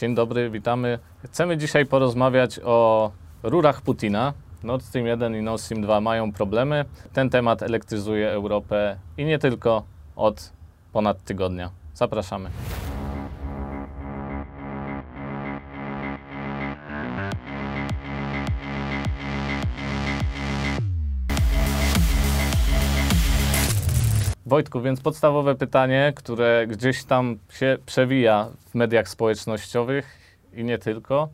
Dzień dobry, witamy. Chcemy dzisiaj porozmawiać o rurach Putina. Nord Stream 1 i Nord Stream 2 mają problemy. Ten temat elektryzuje Europę i nie tylko od ponad tygodnia. Zapraszamy. Wojtku, więc podstawowe pytanie, które gdzieś tam się przewija w mediach społecznościowych i nie tylko.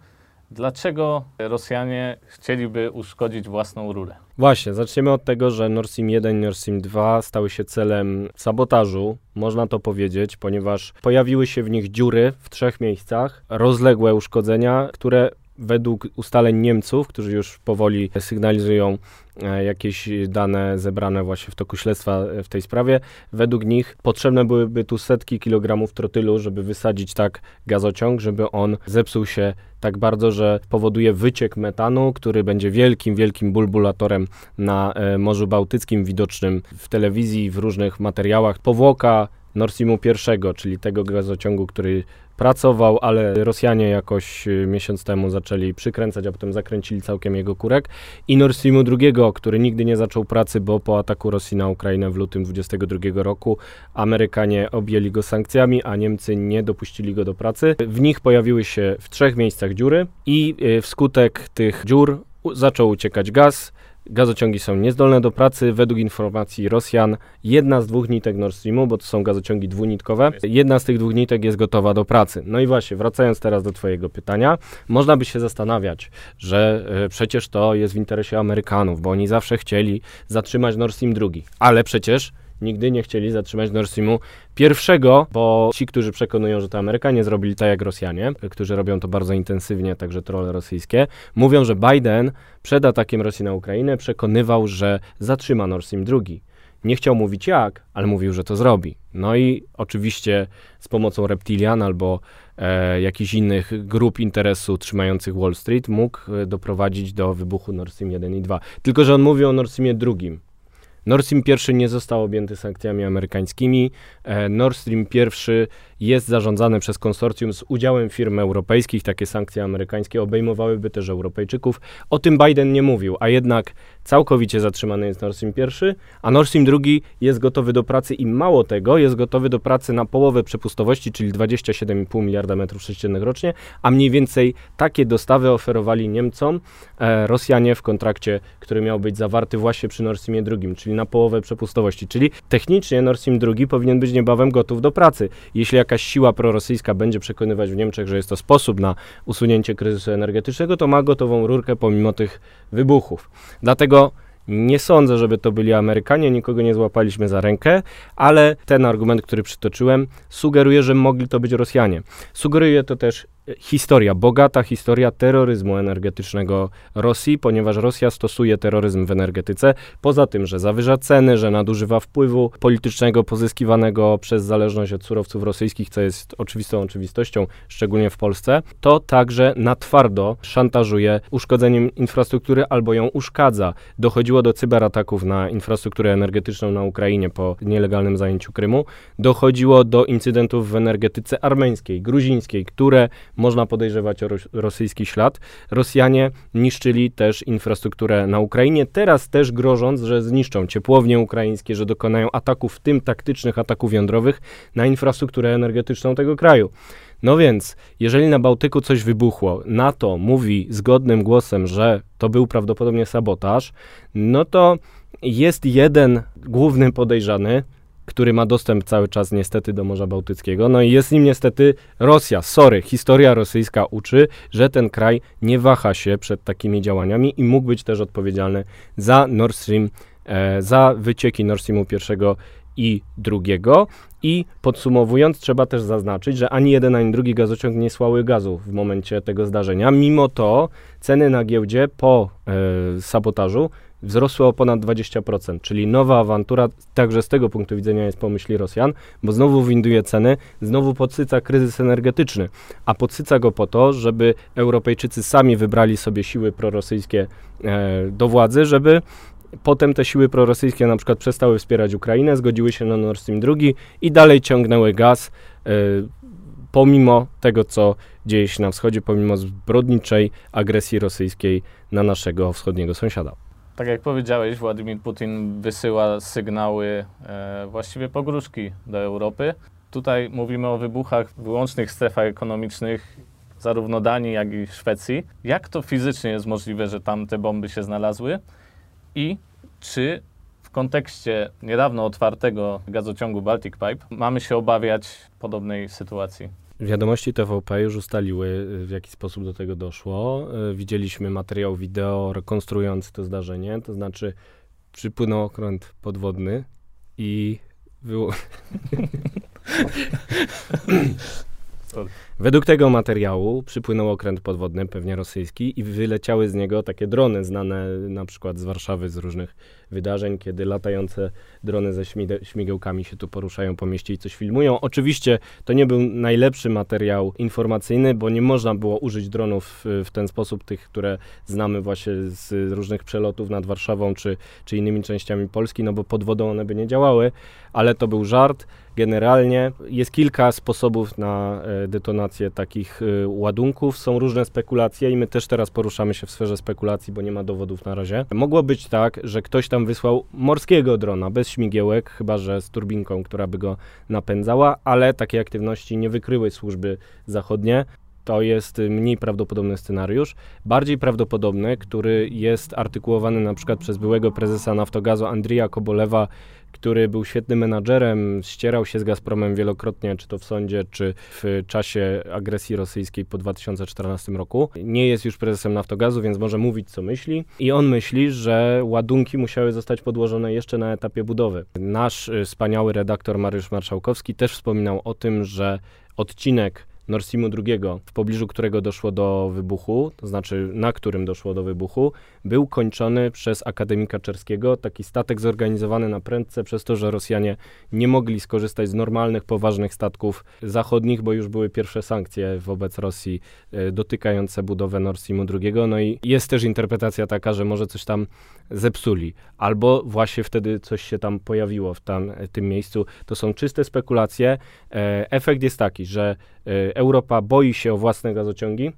Dlaczego Rosjanie chcieliby uszkodzić własną rurę? Właśnie, zaczniemy od tego, że Nord Stream 1 i Nord Stream 2 stały się celem sabotażu, można to powiedzieć, ponieważ pojawiły się w nich dziury w trzech miejscach, rozległe uszkodzenia, które według ustaleń Niemców, którzy już powoli sygnalizują e, jakieś dane zebrane właśnie w toku śledztwa e, w tej sprawie, według nich potrzebne byłyby tu setki kilogramów trotylu, żeby wysadzić tak gazociąg, żeby on zepsuł się tak bardzo, że powoduje wyciek metanu, który będzie wielkim, wielkim bulbulatorem na e, Morzu Bałtyckim, widocznym w telewizji, w różnych materiałach. Powłoka Streamu pierwszego, czyli tego gazociągu, który pracował, ale Rosjanie jakoś y, miesiąc temu zaczęli przykręcać, a potem zakręcili całkiem jego kurek. I Nord Streamu drugiego, który nigdy nie zaczął pracy, bo po ataku Rosji na Ukrainę w lutym 2022 roku Amerykanie objęli go sankcjami, a Niemcy nie dopuścili go do pracy. W nich pojawiły się w trzech miejscach dziury i y, wskutek tych dziur zaczął uciekać gaz. Gazociągi są niezdolne do pracy. Według informacji Rosjan, jedna z dwóch nitek Nord Streamu, bo to są gazociągi dwunitkowe, jedna z tych dwóch nitek jest gotowa do pracy. No i właśnie, wracając teraz do Twojego pytania, można by się zastanawiać, że e, przecież to jest w interesie Amerykanów, bo oni zawsze chcieli zatrzymać Nord Stream drugi, ale przecież nigdy nie chcieli zatrzymać Nord Streamu pierwszego, bo ci, którzy przekonują, że to Amerykanie zrobili tak jak Rosjanie, którzy robią to bardzo intensywnie, także trolle rosyjskie, mówią, że Biden przed atakiem Rosji na Ukrainę przekonywał, że zatrzyma Nord Stream drugi. Nie chciał mówić jak, ale mówił, że to zrobi. No i oczywiście z pomocą reptilian albo e, jakichś innych grup interesu trzymających Wall Street mógł e, doprowadzić do wybuchu Nord Stream 1 i 2. Tylko, że on mówi o Nord Streamie drugim. Nord Stream I nie został objęty sankcjami amerykańskimi. E, Nord Stream I jest zarządzany przez konsorcjum z udziałem firm europejskich. Takie sankcje amerykańskie obejmowałyby też Europejczyków. O tym Biden nie mówił, a jednak całkowicie zatrzymany jest Nord Stream I, a Nord Stream II jest gotowy do pracy i mało tego, jest gotowy do pracy na połowę przepustowości, czyli 27,5 miliarda metrów sześciennych rocznie, a mniej więcej takie dostawy oferowali Niemcom e, Rosjanie w kontrakcie, który miał być zawarty właśnie przy Nord Streamie II, czyli na połowę przepustowości. Czyli technicznie Nord Stream II powinien być niebawem gotów do pracy. Jeśli jakaś siła prorosyjska będzie przekonywać w Niemczech, że jest to sposób na usunięcie kryzysu energetycznego, to ma gotową rurkę pomimo tych wybuchów. Dlatego nie sądzę, żeby to byli Amerykanie, nikogo nie złapaliśmy za rękę, ale ten argument, który przytoczyłem, sugeruje, że mogli to być Rosjanie. Sugeruje to też historia, bogata historia terroryzmu energetycznego Rosji, ponieważ Rosja stosuje terroryzm w energetyce. Poza tym, że zawyża ceny, że nadużywa wpływu politycznego pozyskiwanego przez zależność od surowców rosyjskich, co jest oczywistą oczywistością, szczególnie w Polsce, to także na twardo szantażuje uszkodzeniem infrastruktury albo ją uszkadza. Dochodziło do cyberataków na infrastrukturę energetyczną na Ukrainie po nielegalnym zajęciu Krymu. Dochodziło do incydentów w energetyce armeńskiej, gruzińskiej, które można podejrzewać o rosyjski ślad. Rosjanie niszczyli też infrastrukturę na Ukrainie, teraz też grożąc, że zniszczą ciepłownie ukraińskie, że dokonają ataków, w tym taktycznych ataków jądrowych, na infrastrukturę energetyczną tego kraju. No więc, jeżeli na Bałtyku coś wybuchło, NATO mówi zgodnym głosem, że to był prawdopodobnie sabotaż, no to jest jeden główny podejrzany, który ma dostęp cały czas niestety do Morza Bałtyckiego. No i jest nim niestety Rosja. Sorry, historia rosyjska uczy, że ten kraj nie waha się przed takimi działaniami i mógł być też odpowiedzialny za Nord Stream, e, za wycieki Nord Streamu pierwszego i drugiego. I podsumowując, trzeba też zaznaczyć, że ani jeden, ani drugi gazociąg nie słały gazu w momencie tego zdarzenia. Mimo to ceny na giełdzie po e, sabotażu wzrosły o ponad 20%, czyli nowa awantura także z tego punktu widzenia jest pomyśli Rosjan, bo znowu winduje ceny, znowu podsyca kryzys energetyczny, a podsyca go po to, żeby Europejczycy sami wybrali sobie siły prorosyjskie e, do władzy, żeby Potem te siły prorosyjskie na przykład przestały wspierać Ukrainę, zgodziły się na Nord Stream 2 i dalej ciągnęły gaz. E, pomimo tego, co dzieje się na wschodzie, pomimo zbrodniczej agresji rosyjskiej na naszego wschodniego sąsiada. Tak jak powiedziałeś, Władimir Putin wysyła sygnały e, właściwie pogróżki do Europy. Tutaj mówimy o wybuchach w wyłącznych strefach ekonomicznych zarówno Danii, jak i Szwecji. Jak to fizycznie jest możliwe, że tam te bomby się znalazły? I czy w kontekście niedawno otwartego gazociągu Baltic Pipe mamy się obawiać podobnej sytuacji? Wiadomości TVP już ustaliły, w jaki sposób do tego doszło. E, Widzieliśmy materiał wideo rekonstruujący to zdarzenie, to znaczy przypłynął okręt podwodny i Według tego materiału przypłynął okręt podwodny, pewnie rosyjski, i wyleciały z niego takie drony znane na przykład z Warszawy, z różnych wydarzeń, kiedy latające drony ze śmigiełkami się tu poruszają po mieście i coś filmują. Oczywiście to nie był najlepszy materiał informacyjny, bo nie można było użyć dronów w, w ten sposób, tych, które znamy właśnie z różnych przelotów nad Warszawą czy, czy innymi częściami Polski, no bo pod wodą one by nie działały, ale to był żart. Generalnie jest kilka sposobów na e, detonację takich e, ładunków. Są różne spekulacje i my też teraz poruszamy się w sferze spekulacji, bo nie ma dowodów na razie. Mogło być tak, że ktoś tam wysłał morskiego drona bez śmigiełek, chyba że z turbinką, która by go napędzała, ale takie aktywności nie wykryły służby zachodnie. To jest mniej prawdopodobny scenariusz. Bardziej prawdopodobny, który jest artykułowany na przykład przez byłego prezesa Naftogazu Andrija Kobolewa, który był świetnym menadżerem, ścierał się z Gazpromem wielokrotnie, czy to w sądzie, czy w czasie agresji rosyjskiej po 2014 roku. Nie jest już prezesem Naftogazu, więc może mówić, co myśli. I on myśli, że ładunki musiały zostać podłożone jeszcze na etapie budowy. Nasz y, wspaniały redaktor Mariusz Marszałkowski też wspominał o tym, że odcinek Nord Streamu II, w pobliżu którego doszło do wybuchu, to znaczy na którym doszło do wybuchu, był kończony przez akademika czerskiego, taki statek zorganizowany na prędce, przez to, że Rosjanie nie mogli skorzystać z normalnych, poważnych statków zachodnich, bo już były pierwsze sankcje wobec Rosji e, dotykające budowę Nord Streamu II. No i jest też interpretacja taka, że może coś tam zepsuli, albo właśnie wtedy coś się tam pojawiło w tam, tym miejscu. To są czyste spekulacje. E, efekt jest taki, że e, Europa boi się o własne gazociągi,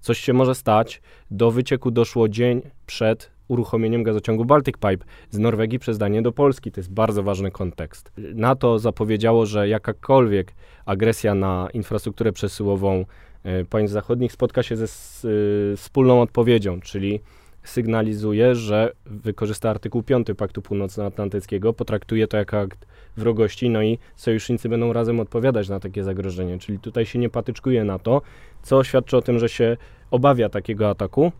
coś się może stać. Do wycieku doszło dzień przed uruchomieniem gazociągu Baltic Pipe z Norwegii przez Danię do Polski. To jest bardzo ważny kontekst. NATO zapowiedziało, że jakakolwiek agresja na infrastrukturę przesyłową e, państw zachodnich spotka się ze y, wspólną odpowiedzią, czyli sygnalizuje, że wykorzysta artykuł 5 Paktu Północnoatlantyckiego, potraktuje to jako akt wrogości, no i sojusznicy będą razem odpowiadać na takie zagrożenie. Czyli tutaj się nie patyczkuje na to, co świadczy o tym, że się obawia takiego ataku.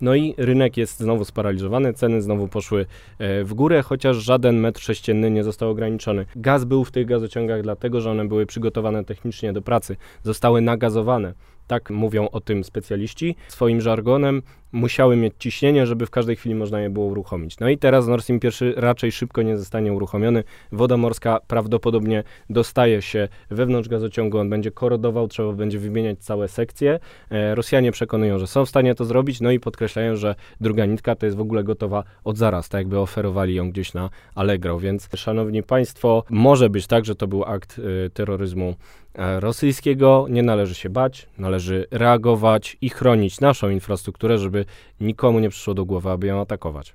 No i rynek jest znowu sparaliżowany, ceny znowu poszły e, w górę, chociaż żaden metr sześcienny nie został ograniczony. Gaz był w tych gazociągach dlatego, że one były przygotowane technicznie do pracy, zostały nagazowane. Tak mówią o tym specjaliści. Swoim żargonem musiały mieć ciśnienie, żeby w każdej chwili można je było uruchomić. No i teraz Nord Stream 1 raczej szybko nie zostanie uruchomiony. Woda morska prawdopodobnie dostaje się wewnątrz gazociągu, on będzie korodował, trzeba będzie wymieniać całe sekcje. E, Rosjanie przekonują, że są w stanie to zrobić, no i podkreślają, że druga nitka to jest w ogóle gotowa od zaraz, tak jakby oferowali ją gdzieś na Allegro. Więc, szanowni państwo, może być tak, że to był akt y, terroryzmu e, rosyjskiego. Nie należy się bać, należy reagować i chronić naszą infrastrukturę, żeby nikomu nie przyszło do głowy, aby ją atakować.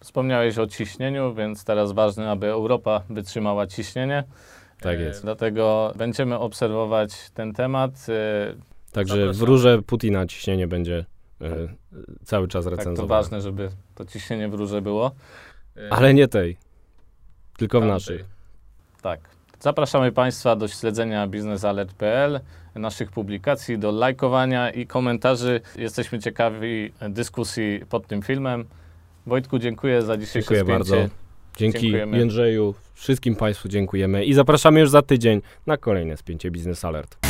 Wspomniałeś o ciśnieniu, więc teraz ważne, aby Europa wytrzymała ciśnienie. Tak E, jest. Dlatego będziemy obserwować ten temat. E, Także w Zapraszamy. rurze Putina ciśnienie będzie e, cały czas Tak, to recenzowane. ważne, żeby to ciśnienie w rurze było. E, Ale nie tej, tylko w tamtej. naszych. Tak. Zapraszamy Państwa do śledzenia biznesalert.pl, naszych publikacji, do lajkowania i komentarzy. Jesteśmy ciekawi dyskusji pod tym filmem. Wojtku, dziękuję za dzisiejsze Dziękuję spięcie. bardzo. Dzięki Dziękujemy. Jędrzeju, wszystkim Państwu dziękujemy i zapraszamy już za tydzień na kolejne spięcie Biznes Alert.